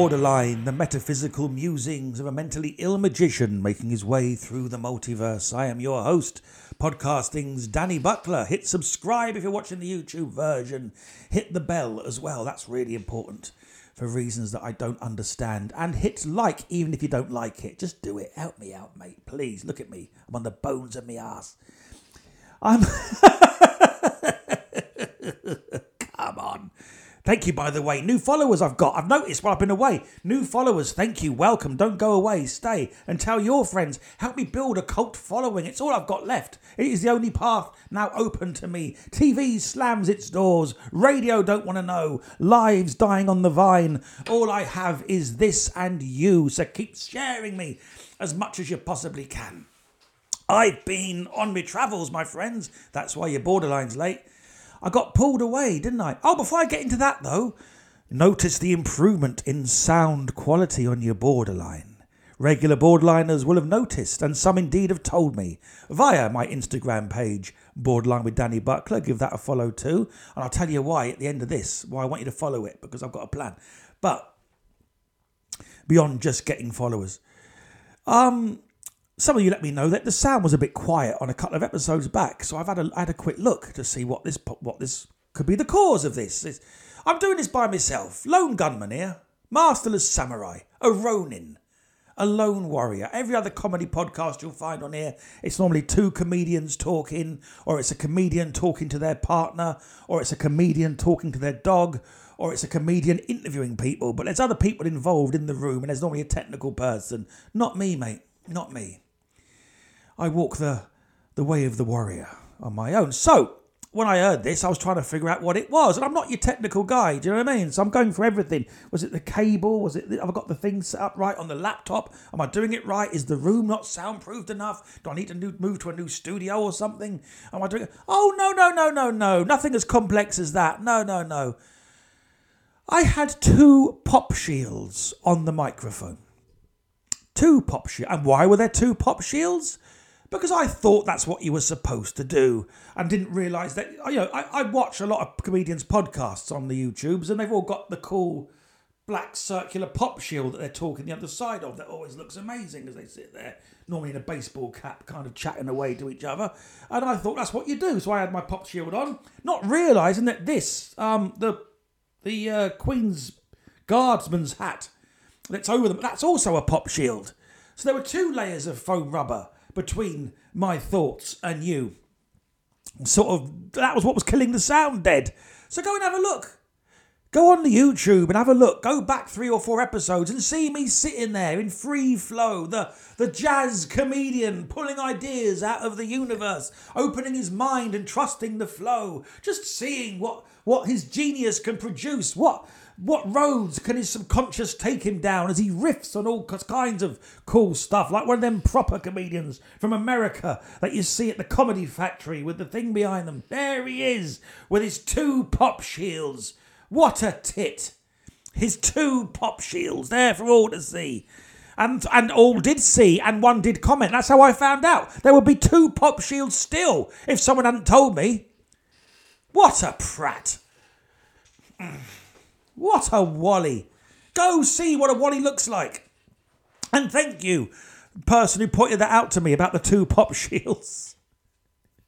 Borderline, the metaphysical musings of a mentally ill magician making his way through the multiverse. I am your host, podcasting's Danny Buckler. Hit subscribe if you're watching the YouTube version. Hit the bell as well, that's really important for reasons that I don't understand. And hit like even if you don't like it. Just do it. Help me out, mate. Please look at me. I'm on the bones of my ass. I'm. Thank you, by the way. New followers I've got. I've noticed while I've been away. New followers. Thank you. Welcome. Don't go away. Stay and tell your friends. Help me build a cult following. It's all I've got left. It is the only path now open to me. TV slams its doors. Radio don't want to know. Lives dying on the vine. All I have is this and you. So keep sharing me as much as you possibly can. I've been on my travels, my friends. That's why your borderline's late. I got pulled away, didn't I? Oh, before I get into that though, notice the improvement in sound quality on your borderline. Regular borderliners will have noticed, and some indeed have told me via my Instagram page, Borderline with Danny Buckler. Give that a follow too, and I'll tell you why at the end of this. Why I want you to follow it because I've got a plan. But beyond just getting followers, um, some of you let me know that the sound was a bit quiet on a couple of episodes back, so I've had a, had a quick look to see what this what this could be the cause of this. It's, I'm doing this by myself, lone gunman here, masterless samurai, a ronin, a lone warrior. Every other comedy podcast you'll find on here, it's normally two comedians talking, or it's a comedian talking to their partner, or it's a comedian talking to their dog, or it's a comedian interviewing people. But there's other people involved in the room, and there's normally a technical person. Not me, mate. Not me. I walk the the way of the warrior on my own. So when I heard this, I was trying to figure out what it was, and I'm not your technical guy. Do you know what I mean? So I'm going for everything. Was it the cable? Was it? Have I got the thing set up right on the laptop? Am I doing it right? Is the room not soundproofed enough? Do I need to new, move to a new studio or something? Am I doing? Oh no no no no no! Nothing as complex as that. No no no. I had two pop shields on the microphone. Two pop shields. And why were there two pop shields? Because I thought that's what you were supposed to do and didn't realise that. You know, I, I watch a lot of comedians' podcasts on the YouTubes and they've all got the cool black circular pop shield that they're talking the other side of that always looks amazing as they sit there, normally in a baseball cap, kind of chatting away to each other. And I thought that's what you do. So I had my pop shield on, not realising that this, um, the the uh, Queen's Guardsman's hat that's over them, that's also a pop shield. So there were two layers of foam rubber between my thoughts and you. Sort of, that was what was killing the sound dead. So go and have a look. Go on the YouTube and have a look. Go back three or four episodes and see me sitting there in free flow, the, the jazz comedian pulling ideas out of the universe, opening his mind and trusting the flow, just seeing what, what his genius can produce, what what roads can his subconscious take him down as he riffs on all kinds of cool stuff, like one of them proper comedians from America that you see at the Comedy Factory with the thing behind them? There he is with his two pop shields. What a tit! His two pop shields there for all to see. And, and all did see, and one did comment. That's how I found out. There would be two pop shields still if someone hadn't told me. What a prat. What a Wally. Go see what a Wally looks like. And thank you, person who pointed that out to me about the two pop shields.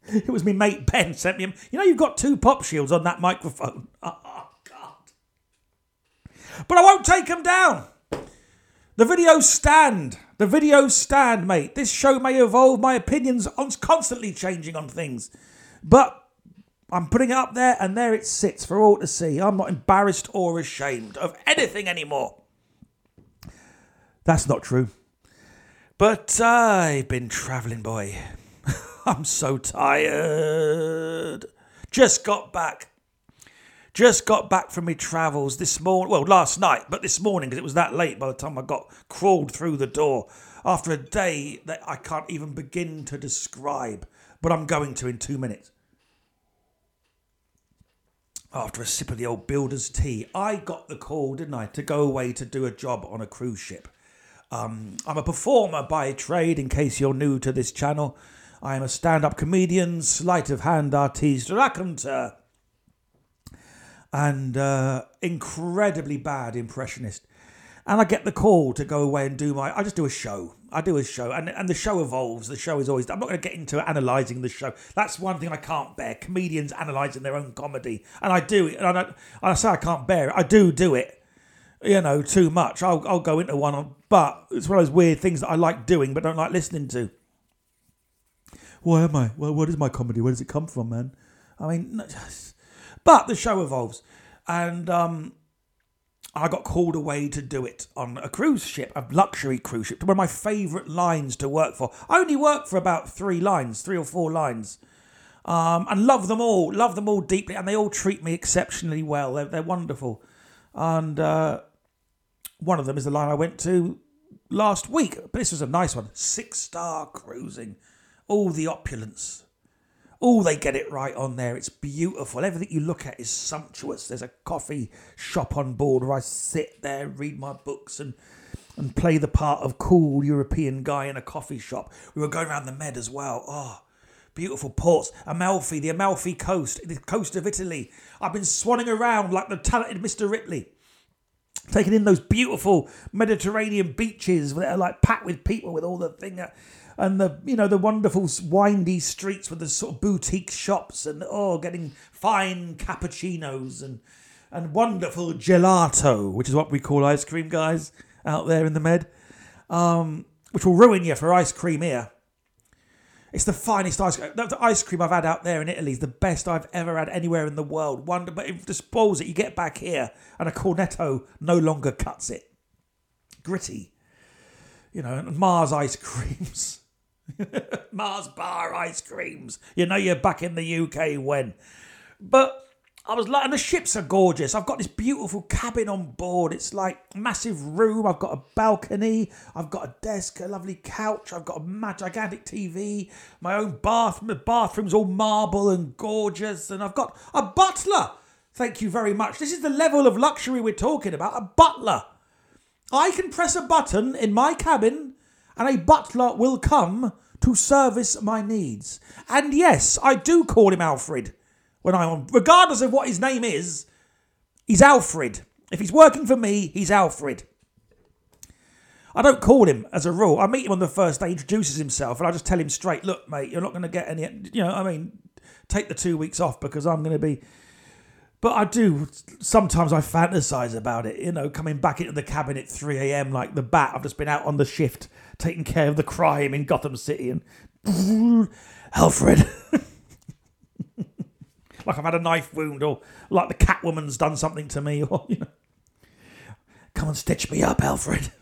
It was me mate Ben sent me. You know, you've got two pop shields on that microphone. Oh, God. But I won't take them down. The videos stand. The videos stand, mate. This show may evolve. My opinions on constantly changing on things. But I'm putting it up there, and there it sits for all to see. I'm not embarrassed or ashamed of anything anymore. That's not true. But I've been travelling, boy. I'm so tired. Just got back. Just got back from my travels this morning. Well, last night, but this morning because it was that late by the time I got crawled through the door after a day that I can't even begin to describe. But I'm going to in two minutes after a sip of the old builder's tea, I got the call, didn't I, to go away to do a job on a cruise ship. Um, I'm a performer by trade, in case you're new to this channel. I am a stand up comedian, sleight of hand artiste, raconteur, and uh, incredibly bad impressionist. And I get the call to go away and do my. I just do a show. I do a show, and and the show evolves. The show is always. I'm not going to get into analysing the show. That's one thing I can't bear. Comedians analysing their own comedy, and I do it. And I, and I say I can't bear it. I do do it. You know, too much. I'll I'll go into one, but it's one of those weird things that I like doing, but don't like listening to. Why am I? Well, what is my comedy? Where does it come from, man? I mean, but the show evolves, and um, I got called away to do it on a cruise ship, a luxury cruise ship, one of my favourite lines to work for. I only work for about three lines, three or four lines, um, and love them all, love them all deeply, and they all treat me exceptionally well. They're, they're wonderful, and uh, one of them is the line I went to last week. But this was a nice one, six star cruising, all the opulence, Oh, they get it right on there. It's beautiful. Everything you look at is sumptuous. There's a coffee shop on board where I sit there, read my books, and and play the part of cool European guy in a coffee shop. We were going around the Med as well. Oh, beautiful ports. Amalfi, the Amalfi coast, the coast of Italy. I've been swanning around like the talented Mr. Ripley. Taking in those beautiful Mediterranean beaches that are like packed with people with all the thing and the you know the wonderful windy streets with the sort of boutique shops and oh getting fine cappuccinos and and wonderful gelato which is what we call ice cream guys out there in the med um, which will ruin you for ice cream here it's the finest ice cream. The ice cream I've had out there in Italy is the best I've ever had anywhere in the world. Wonder, but if the spoils it, you get back here, and a cornetto no longer cuts it. Gritty, you know, Mars ice creams. Mars bar ice creams. You know you're back in the UK when. But I was like, and the ships are gorgeous. I've got this beautiful cabin on board. It's like massive room. I've got a balcony. I've got a desk, a lovely couch. I've got a gigantic TV. My own bath. My bathroom's all marble and gorgeous. And I've got a butler. Thank you very much. This is the level of luxury we're talking about. A butler. I can press a button in my cabin and a butler will come to service my needs. And yes, I do call him Alfred when I'm on, regardless of what his name is, he's Alfred. If he's working for me, he's Alfred. I don't call him as a rule. I meet him on the first day, introduces himself, and I just tell him straight, look, mate, you're not going to get any, you know, I mean, take the two weeks off because I'm going to be. But I do, sometimes I fantasize about it, you know, coming back into the cabin at 3 a.m. like the bat. I've just been out on the shift taking care of the crime in Gotham City and Alfred. like I've had a knife wound or like the Catwoman's done something to me or, you know. Come and stitch me up, Alfred.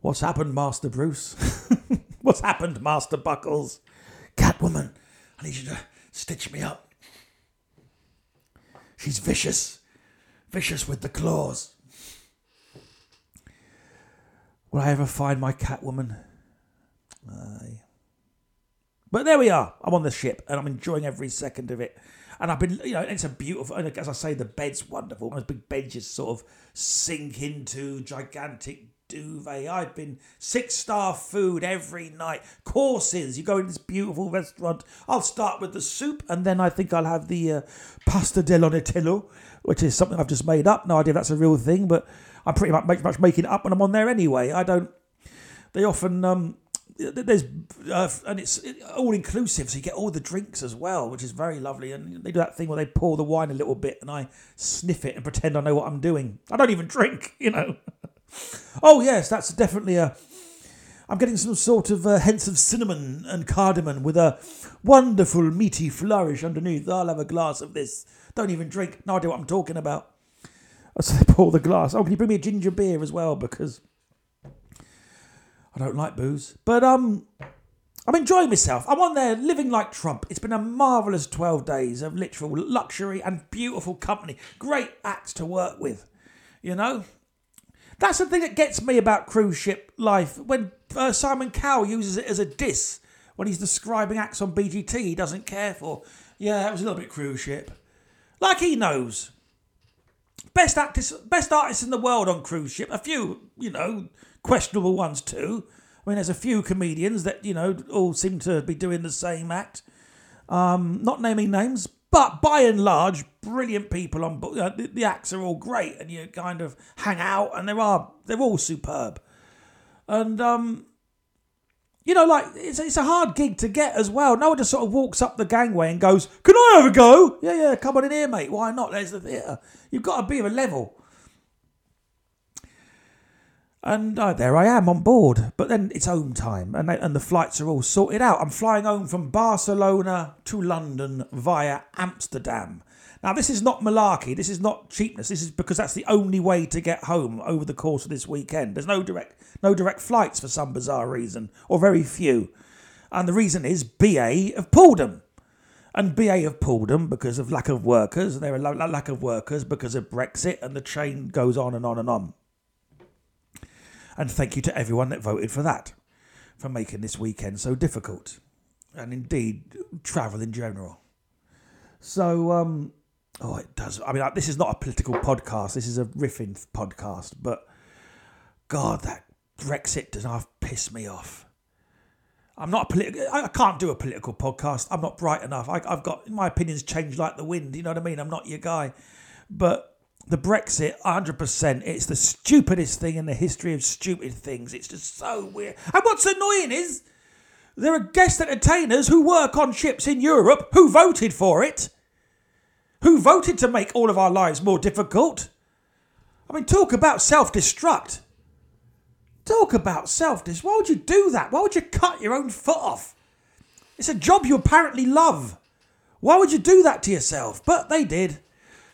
What's happened, Master Bruce? What's happened, Master Buckles? Catwoman, I need you to stitch me up. She's vicious. Vicious with the claws. Will I ever find my Catwoman? Aye. But there we are. I'm on the ship and I'm enjoying every second of it. And I've been, you know, it's a beautiful, as I say, the bed's wonderful. Those big beds just sort of sink into gigantic duvet. I've been six star food every night. Courses. You go in this beautiful restaurant. I'll start with the soup and then I think I'll have the uh, pasta dell'onatello, which is something I've just made up. No idea if that's a real thing, but I'm pretty much, much making it up when I'm on there anyway. I don't. They often um, there's uh, and it's all inclusive, so you get all the drinks as well, which is very lovely. And they do that thing where they pour the wine a little bit, and I sniff it and pretend I know what I'm doing. I don't even drink, you know. Oh yes, that's definitely a. I'm getting some sort of uh, hints of cinnamon and cardamom with a wonderful meaty flourish underneath. I'll have a glass of this. Don't even drink. No idea what I'm talking about. So they pour the glass. Oh, can you bring me a ginger beer as well? Because I don't like booze. But um, I'm enjoying myself. I'm on there living like Trump. It's been a marvellous 12 days of literal luxury and beautiful company. Great acts to work with. You know? That's the thing that gets me about cruise ship life. When uh, Simon Cowell uses it as a diss when he's describing acts on BGT he doesn't care for. Yeah, it was a little bit cruise ship. Like he knows. Best actors, best artists in the world on cruise ship. A few, you know, questionable ones too. I mean, there's a few comedians that you know all seem to be doing the same act. Um, not naming names, But by and large, brilliant people on the, the acts are all great, and you kind of hang out, and there are they're all superb. And um, you know, like it's it's a hard gig to get as well. No one just sort of walks up the gangway and goes, "Can I have a go?" Yeah, yeah, come on in here, mate. Why not? There's the theatre. You've got to be of a level. And uh, there I am on board. But then it's home time, and they, and the flights are all sorted out. I'm flying home from Barcelona to London via Amsterdam. Now, this is not malarkey. This is not cheapness. This is because that's the only way to get home over the course of this weekend. There's no direct no direct flights for some bizarre reason, or very few. And the reason is BA have pulled them. And BA have pulled them because of lack of workers. and There are lack of workers because of Brexit, and the train goes on and on and on. And thank you to everyone that voted for that, for making this weekend so difficult, and indeed travel in general. So, um, oh, it does. I mean, this is not a political podcast. This is a riffing podcast. But God, that Brexit does half piss me off. I'm not a political. I can't do a political podcast. I'm not bright enough. I, have got my opinions change like the wind. You know what I mean? I'm not your guy. But the Brexit, 100%, it's the stupidest thing in the history of stupid things. It's just so weird. And what's annoying is there are guest entertainers who work on ships in Europe who voted for it, who voted to make all of our lives more difficult. I mean, talk about self destruct. Talk about self destruct. Why would you do that? Why would you cut your own foot off? It's a job you apparently love. Why would you do that to yourself? But they did.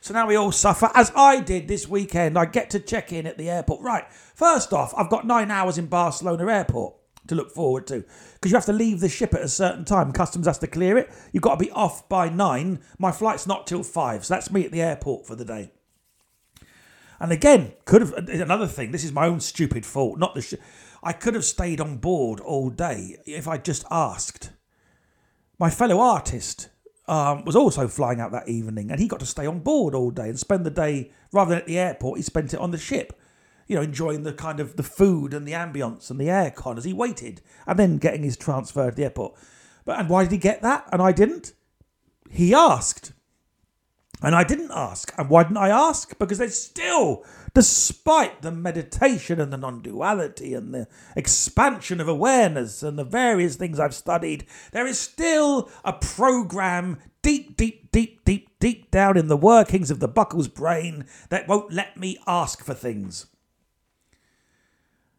So now we all suffer, as I did this weekend. I get to check in at the airport. Right, first off, I've got nine hours in Barcelona airport to look forward to because you have to leave the ship at a certain time. Customs has to clear it. You've got to be off by nine. My flight's not till five, so that's me at the airport for the day. And again, could have uh, another thing. This is my own stupid fault. Not the. Sh- I could have stayed on board all day if I just asked. My fellow artist um, was also flying out that evening, and he got to stay on board all day and spend the day rather than at the airport. He spent it on the ship, you know, enjoying the kind of the food and the ambience and the aircon as he waited, and then getting his transfer to the airport. But and why did he get that and I didn't? He asked. And I didn't ask. And why didn't I ask? Because there's still, despite the meditation and the non duality and the expansion of awareness and the various things I've studied, there is still a program deep, deep, deep, deep, deep down in the workings of the Buckles brain that won't let me ask for things.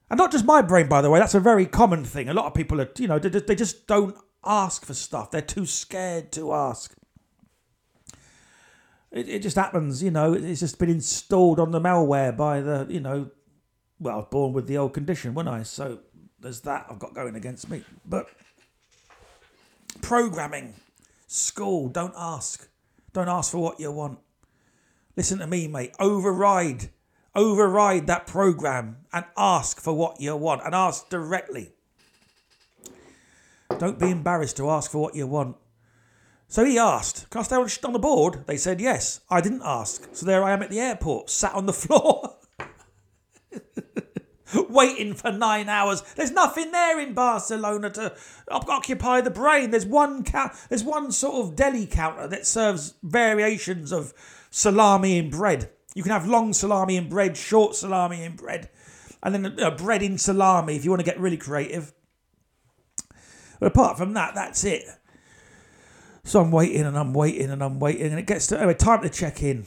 And not just my brain, by the way, that's a very common thing. A lot of people are, you know, they just don't ask for stuff. They're too scared to ask. It, it just happens, you know. It's just been installed on the malware by the, you know, well, I was born with the old condition, wasn't I? So there's that I've got going against me. But programming, school, don't ask. Don't ask for what you want. Listen to me, mate. Override, override that program and ask for what you want and ask directly. Don't be embarrassed to ask for what you want. So he asked, Can I stay on the board? They said yes. I didn't ask. So there I am at the airport, sat on the floor, waiting for nine hours. There's nothing there in Barcelona to occupy the brain. There's one there's one sort of deli counter that serves variations of salami in bread. You can have long salami in bread, short salami in bread, and then uh, bread in salami if you want to get really creative. But apart from that, that's it. So I'm waiting and I'm waiting and I'm waiting, and it gets to anyway, time to check in.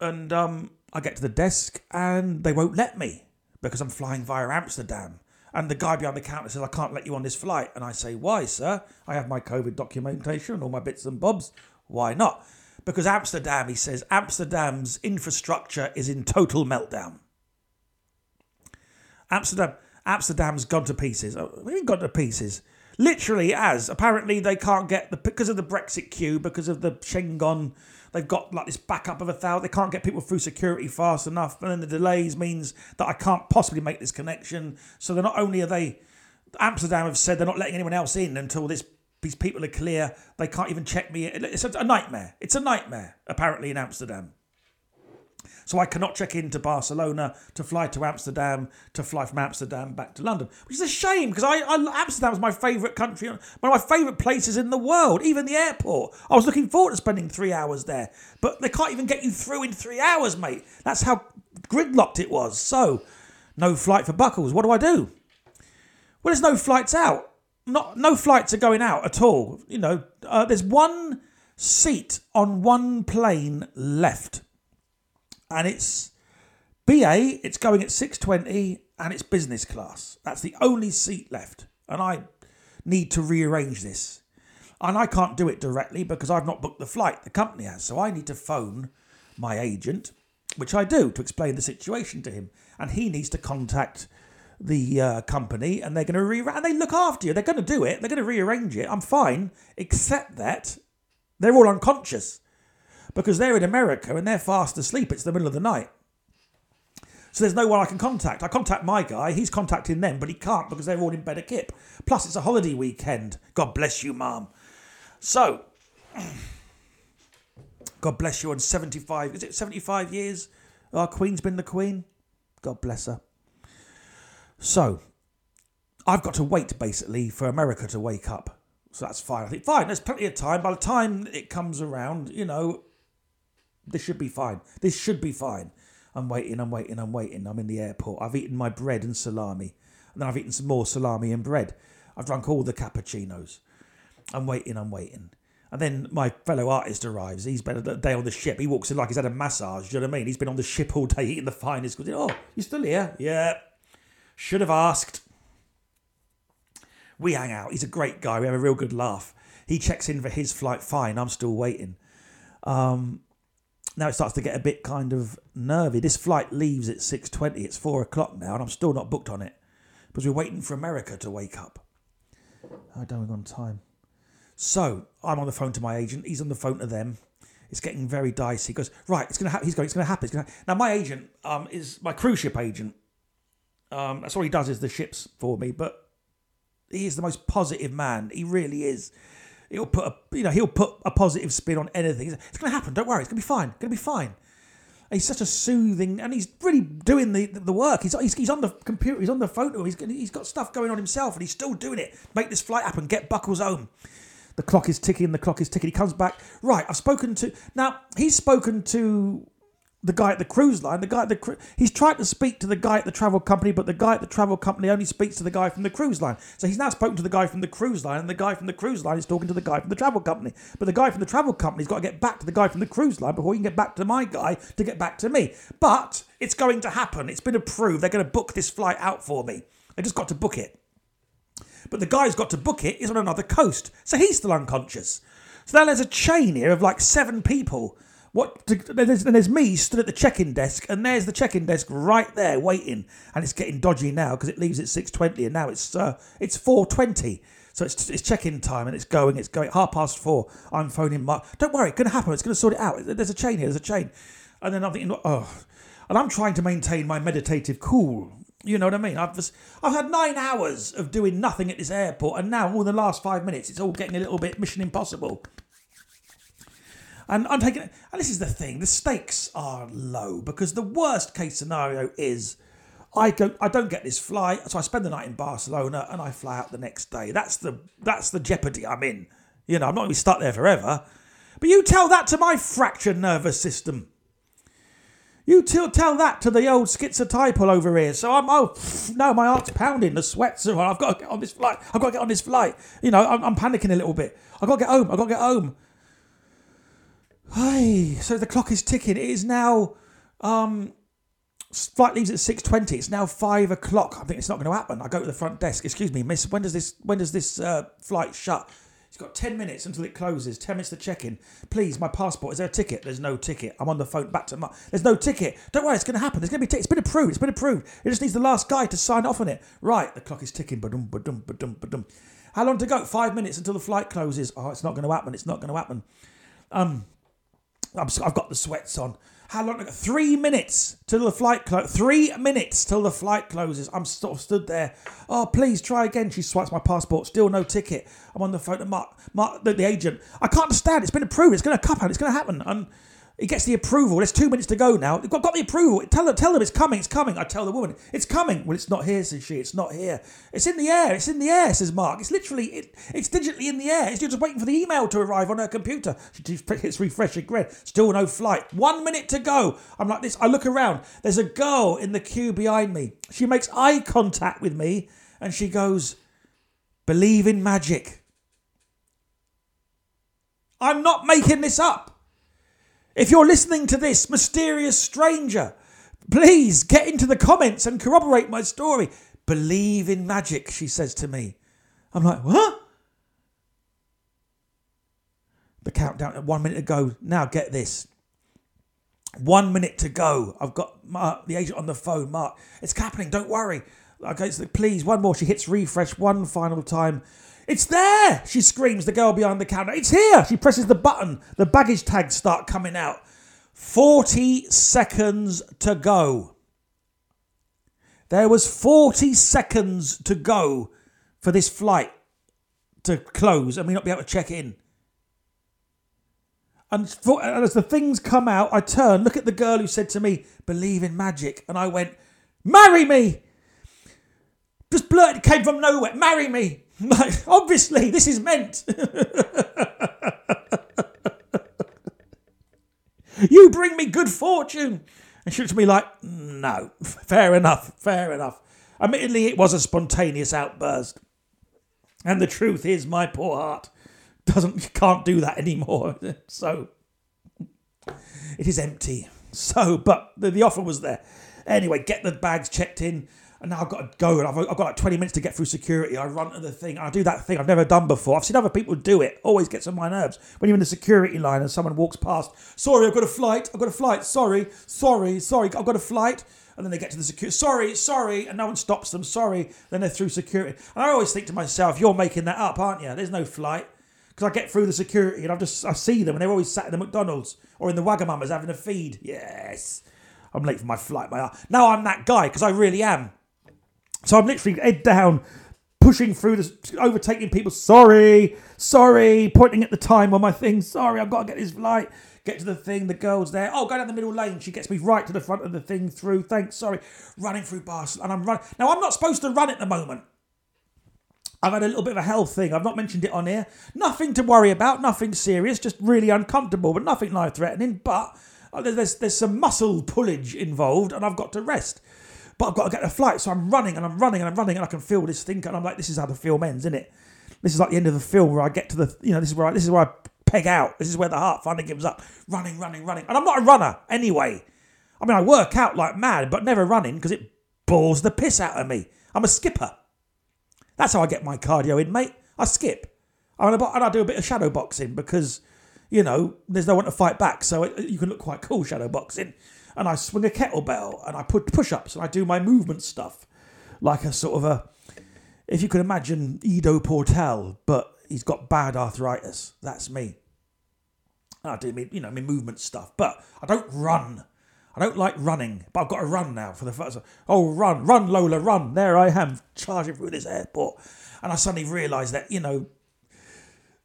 And um, I get to the desk and they won't let me because I'm flying via Amsterdam. And the guy behind the counter says, I can't let you on this flight. And I say, Why, sir? I have my COVID documentation and all my bits and bobs. Why not? Because Amsterdam, he says, Amsterdam's infrastructure is in total meltdown. Amsterdam, Amsterdam's gone to pieces. Oh, we gone to pieces literally as apparently they can't get the because of the Brexit queue, because of the Schengen. They've got like this backup of a thousand. They can't get people through security fast enough, and then the delays means that I can't possibly make this connection. So they're not only are they Amsterdam have said they're not letting anyone else in until this these people are clear. They can't even check me. It's a, a nightmare. It's a nightmare apparently in Amsterdam. So I cannot check into Barcelona to fly to Amsterdam to fly from Amsterdam back to London, which is a shame because I, I Amsterdam is my favourite country, one of my favourite places in the world. Even the airport, I was looking forward to spending three hours there, but they can't even get you through in three hours, mate. That's how gridlocked it was. So, no flight for Buckles. What do I do? Well, there's no flights out. Not no flights are going out at all. You know, uh, there's one seat on one plane left and it's BA. It's going at six twenty, and it's business class. That's the only seat left, and I need to rearrange this. And I can't do it directly because I've not booked the flight. The company has, so I need to phone my agent, which I do, to explain the situation to him, and he needs to contact the uh, company, and they're going to re and they look after you. They're going to do it. They're going to rearrange it. I'm fine, except that they're all unconscious because they're in America and they're fast asleep. It's the middle of the night. So there's no one I can contact. I contact my guy, he's contacting them, but he can't because they're all in bed at Kip. Plus, it's a holiday weekend. God bless you, mum. So, God bless you on 75, is it 75 years? Our Queen's been the Queen. God bless her. So, I've got to wait basically for America to wake up. So that's fine. I think, fine, there's plenty of time. By the time it comes around, you know, this should be fine. This should be fine. I'm waiting, I'm waiting, I'm waiting. I'm in the airport. I've eaten my bread and salami. And then I've eaten some more salami and bread. I've drunk all the cappuccinos. I'm waiting, I'm waiting. And then my fellow artist arrives. He's been a day on the ship. He walks in like he's had a massage. Do you know what I mean? He's been on the ship all day eating the finest. Oh, you're still here? Yeah. Should have asked. We hang out. He's a great guy. We have a real good laugh. He checks in for his flight fine. I'm still waiting. Um, now it starts to get a bit kind of nervy. This flight leaves at 6.20. It's 4 o'clock now and I'm still not booked on it because we're waiting for America to wake up. I don't on time. So I'm on the phone to my agent. He's on the phone to them. It's getting very dicey. He goes, right, it's gonna happen. He's going, it's gonna happen. Gonna ha-. Now my agent um, is my cruise ship agent. Um, that's all he does is the ships for me. But he is the most positive man. He really is he'll put a you know he'll put a positive spin on anything. It's going to happen. Don't worry. It's going to be fine. It's going to be fine. And he's such a soothing, and he's really doing the, the work. He's, he's, he's on the computer. He's on the photo. He's he's got stuff going on himself, and he's still doing it. Make this flight happen. Get Buckles home. The clock is ticking. The clock is ticking. He comes back. Right. I've spoken to now. He's spoken to the guy at the cruise line, the guy at the cru- he's tried to speak to the guy at the travel company, but the guy at the travel company only speaks to the guy from the cruise line. So he's now spoken to the guy from the cruise line, and the guy from the cruise line is talking to the guy from the travel company. But the guy from the travel company's got to get back to the guy from the cruise line before he can get back to my guy to get back to me. But it's going to happen. It's been approved. They're going to book this flight out for me. They just got to book it. But the guy who's got to book it is on another coast, so he's still unconscious. So now there's a chain here of like seven people what? There's, and there's me stood at the check-in desk, and there's the check-in desk right there waiting, and it's getting dodgy now because it leaves at six twenty, and now it's uh, it's four twenty. So it's, it's check-in time and it's going, it's going half past four. I'm phoning Mark. Don't worry, it's going to happen. It's going to sort it out. There's a chain here. There's a chain. And then I'm thinking, oh, and I'm trying to maintain my meditative cool. You know what I mean? I've just, I've had nine hours of doing nothing at this airport, and now all the last five minutes, it's all getting a little bit Mission Impossible. And I'm taking it. And this is the thing: the stakes are low because the worst case scenario is I go, I don't get this flight, so I spend the night in Barcelona and I fly out the next day. That's the that's the jeopardy I'm in. You know, I'm not going to be stuck there forever. But you tell that to my fractured nervous system. You tell, tell that to the old schizotypal over here. So I'm, oh, no, my heart's pounding, the sweats are on. I've got to get on this flight. I've got to get on this flight. You know, I'm, I'm panicking a little bit. I've got to get home. I've got to get home. Hey, so the clock is ticking. It is now. Um, flight leaves at six twenty. It's now five o'clock. I think it's not going to happen. I go to the front desk. Excuse me, miss. When does this? When does this uh, flight shut? It's got ten minutes until it closes. Ten minutes to check in. Please, my passport. Is there a ticket? There's no ticket. I'm on the phone back to my. There's no ticket. Don't worry. It's going to happen. There's going to be. T- it's been approved. It's been approved. It just needs the last guy to sign off on it. Right. The clock is ticking. Ba-dum, ba-dum, ba-dum, ba-dum. How long to go? Five minutes until the flight closes. Oh, it's not going to happen. It's not going to happen. Um. I have got the sweats on. How long? Three minutes till the flight closes. Three minutes till the flight closes. I'm sort of stood there. Oh, please try again. She swipes my passport. Still no ticket. I'm on the phone to Mark, Mark the, the agent. I can't understand. It's been approved. It's going to out. It's going to happen. And He gets the approval. There's two minutes to go now. Got, got the approval. Tell them, tell them it's coming. It's coming. I tell the woman, it's coming. Well, it's not here, says she. It's not here. It's in the air. It's in the air, says Mark. It's literally, it, it's digitally in the air. It's just waiting for the email to arrive on her computer. She hits refresh again. Still no flight. One minute to go. I'm like this. I look around. There's a girl in the queue behind me. She makes eye contact with me and she goes, believe in magic. I'm not making this up. If you're listening to this, mysterious stranger, please get into the comments and corroborate my story. Believe in magic, she says to me. I'm like, what? The countdown at one minute to go. Now get this. One minute to go. I've got Mark, the agent on the phone. Mark, it's happening. Don't worry. Okay, so please, one more. She hits refresh one final time. It's there! She screams, the girl behind the counter. It's here! She presses the button. The baggage tags start coming out. 40 seconds to go. There was 40 seconds to go for this flight to close and me not be able to check in. And, for, and as the things come out, I turn, look at the girl who said to me, believe in magic. And I went, marry me! Just blurted, came from nowhere, marry me! Like, obviously, this is meant. you bring me good fortune. And she looked at me like, no, fair enough, fair enough. Admittedly, it was a spontaneous outburst. And the truth is, my poor heart doesn't can't do that anymore. So it is empty. So, but the, the offer was there. Anyway, get the bags checked in and now I've got to go, and I've, I've, got like 20 minutes to get through security. I run to the thing, I do that thing I've never done before. I've seen other people do it. Always gets on my nerves when you're in the security line and someone walks past. Sorry, I've got a flight. I've got a flight. Sorry, sorry, sorry. I've got a flight. And then they get to the security. Sorry, sorry, and no one stops them. Sorry. Then they're through security. And I always think to myself, you're making that up, aren't you? There's no flight because I get through the security and I just I see them and they're always sat in the McDonald's or in the Wagamama's having a feed. Yes, I'm late for my flight. My now I'm that guy because I really am. So I'm literally head down, pushing through this, overtaking people. Sorry, sorry, pointing at the time on my thing. Sorry, I've got to get this flight. Get to the thing, the girl's there. Oh, go down the middle lane. She gets me right to the front of the thing through. Thanks, sorry. Running through bars. And I'm running. Now, I'm not supposed to run at the moment. I've had a little bit of a health thing. I've not mentioned it on here. Nothing to worry about, nothing serious, just really uncomfortable, but nothing life threatening. But uh, there's, there's some muscle pullage involved, and I've got to rest but I've got to get a flight. So I'm running and I'm running and I'm running and I can feel this thing. And I'm like, this is how the film ends, isn't it? This is like the end of the film where I get to the, you know, this is where I, this is where I peg out. This is where the heart finally gives up. Running, running, running. And I'm not a runner anyway. I mean, I work out like mad, but never running because it bores the piss out of me. I'm a skipper. That's how I get my cardio in, mate. I skip. I And I do a bit of shadow boxing because, you know, there's no one to fight back. So you can look quite cool shadow boxing and I swing a kettlebell and I put push ups and I do my movement stuff like a sort of a, if you could imagine Ido Portal, but he's got bad arthritis. That's me. I do me, you know, my movement stuff, but I don't run. I don't like running, but I've got to run now for the first. Oh, run, run, Lola, run! There I am, charging through this airport, and I suddenly realised that you know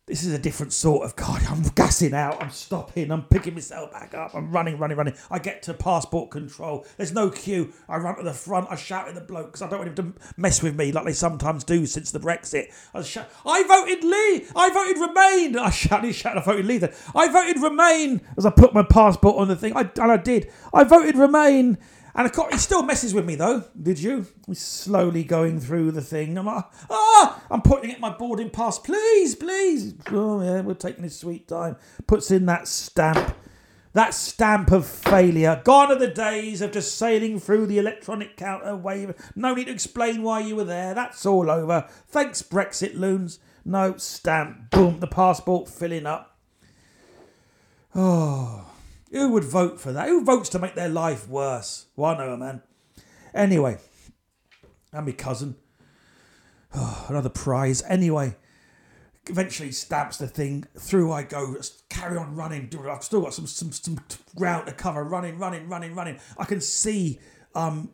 this is a different sort of God. I'm gassing out. I'm stopping. I'm picking myself back up. I'm running, running, running. I get to passport control. There's no queue. I run to the front. I shout at the bloke because I don't want him to mess with me like they sometimes do since the Brexit. I shout, I voted Lee. I voted Remain. I shout, shout, I voted Lee. Then I voted Remain as I put my passport on the thing. I, and I did. I voted Remain. And of course, he still messes with me though. Did you? He's slowly going through the thing. I'm like, ah! I'm pointing at my boarding pass. Please, please. Oh yeah, we're taking his sweet time. Puts in that stamp. That stamp of failure. Gone are the days of just sailing through the electronic counter. No need to explain why you were there. That's all over. Thanks, Brexit loons. No stamp. Boom. The passport filling up. Oh. Who would vote for that? Who votes to make their life worse? Well, I know, man. Anyway, and my cousin. Oh, another prize. Anyway, eventually stamps the thing. Through I go. Carry on running. I've still got some some some ground to cover. Running, running, running, running. I can see um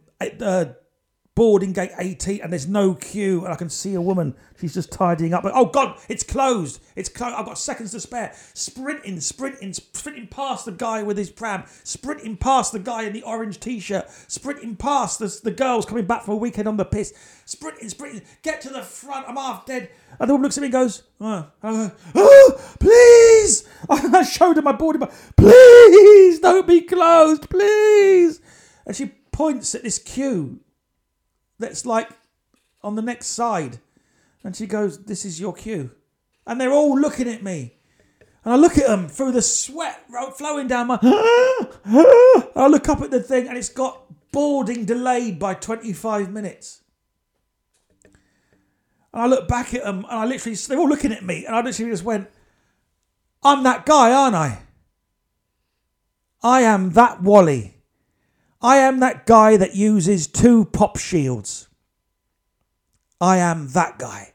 the boarding gate 18 and there's no queue and I can see a woman. She's just tidying up. Oh God, it's closed. It's closed. I've got seconds to spare. Sprinting, sprinting, sprinting past the guy with his pram. Sprinting past the guy in the orange t-shirt. Sprinting past the, the girls coming back from a weekend on the piss. Sprinting, sprinting. Get to the front. I'm half dead. And the woman looks at me and goes, oh, oh please. I showed her my boarding. Pass. Please don't be closed. Please. And she points at this queue that's like on the next side. And she goes, This is your queue. And they're all looking at me. And I look at them through the sweat flowing down my. I look up at the thing and it's got boarding delayed by 25 minutes. And I look back at them and I literally, they're all looking at me. And I literally just went, I'm that guy, aren't I? I am that Wally. I am that guy that uses two pop shields. I am that guy.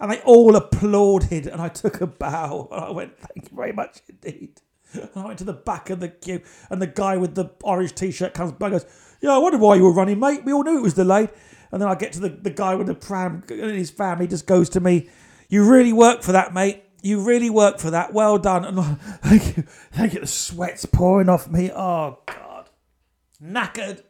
And they all applauded, and I took a bow, and I went, Thank you very much indeed. And I went to the back of the queue, and the guy with the orange t shirt comes back and goes, Yeah, I wondered why you were running, mate. We all knew it was delayed. And then I get to the, the guy with the pram, and his family just goes to me, You really work for that, mate. You really work for that. Well done. And I, thank you. Thank you. The sweat's pouring off me. Oh, God. Knackered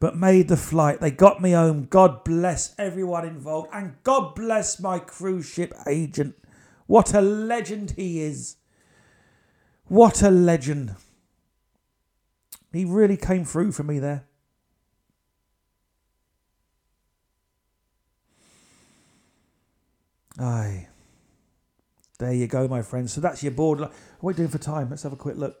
but made the flight. They got me home. God bless everyone involved. And God bless my cruise ship agent. What a legend he is. What a legend. He really came through for me there. Aye. There you go, my friends. So that's your board. What are we doing for time? Let's have a quick look.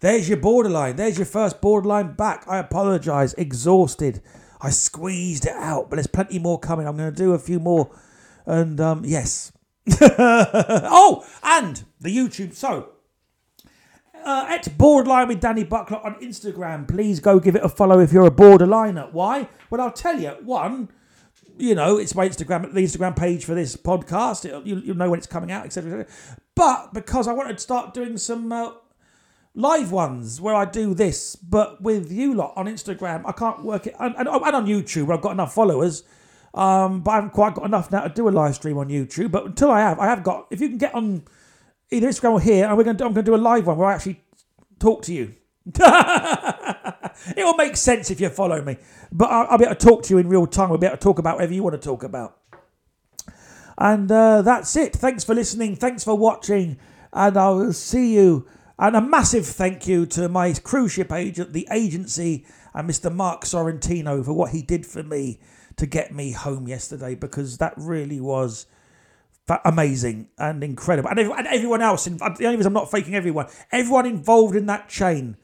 There's your borderline. There's your first borderline back. I apologise. Exhausted. I squeezed it out, but there's plenty more coming. I'm going to do a few more. And um, yes. oh, and the YouTube. So, uh, at Borderline with Danny Buckler on Instagram. Please go give it a follow if you're a borderliner. Why? Well, I'll tell you. One, you know, it's my Instagram, the Instagram page for this podcast. It, you, will know when it's coming out, etc. But because I wanted to start doing some uh, live ones where I do this, but with you lot on Instagram, I can't work it, and, and, and on YouTube where I've got enough followers. Um, but I haven't quite got enough now to do a live stream on YouTube. But until I have, I have got. If you can get on either Instagram or here, and we're going to, I'm going to do a live one where I actually talk to you. it will make sense if you follow me. But I'll, I'll, be able to talk to you in real time. We'll be able to talk about whatever you want to talk about. And uh, that's it. Thanks for listening. Thanks for watching. And I will see you and a massive thank you to my cruise ship agent, the agency, and Mr. Mark Sorrentino for what he did for me to get me home yesterday because that really was amazing and incredible. And, everyone else, the only reason I'm not faking everyone, everyone involved in that chain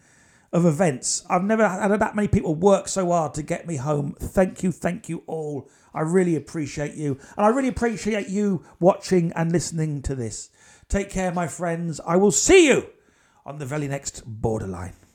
of events. I've never had that many people work so hard to get me home. Thank you, thank you all. I really appreciate you. And I really appreciate you watching and listening to this. Take care, my friends. I will see you on the very next borderline.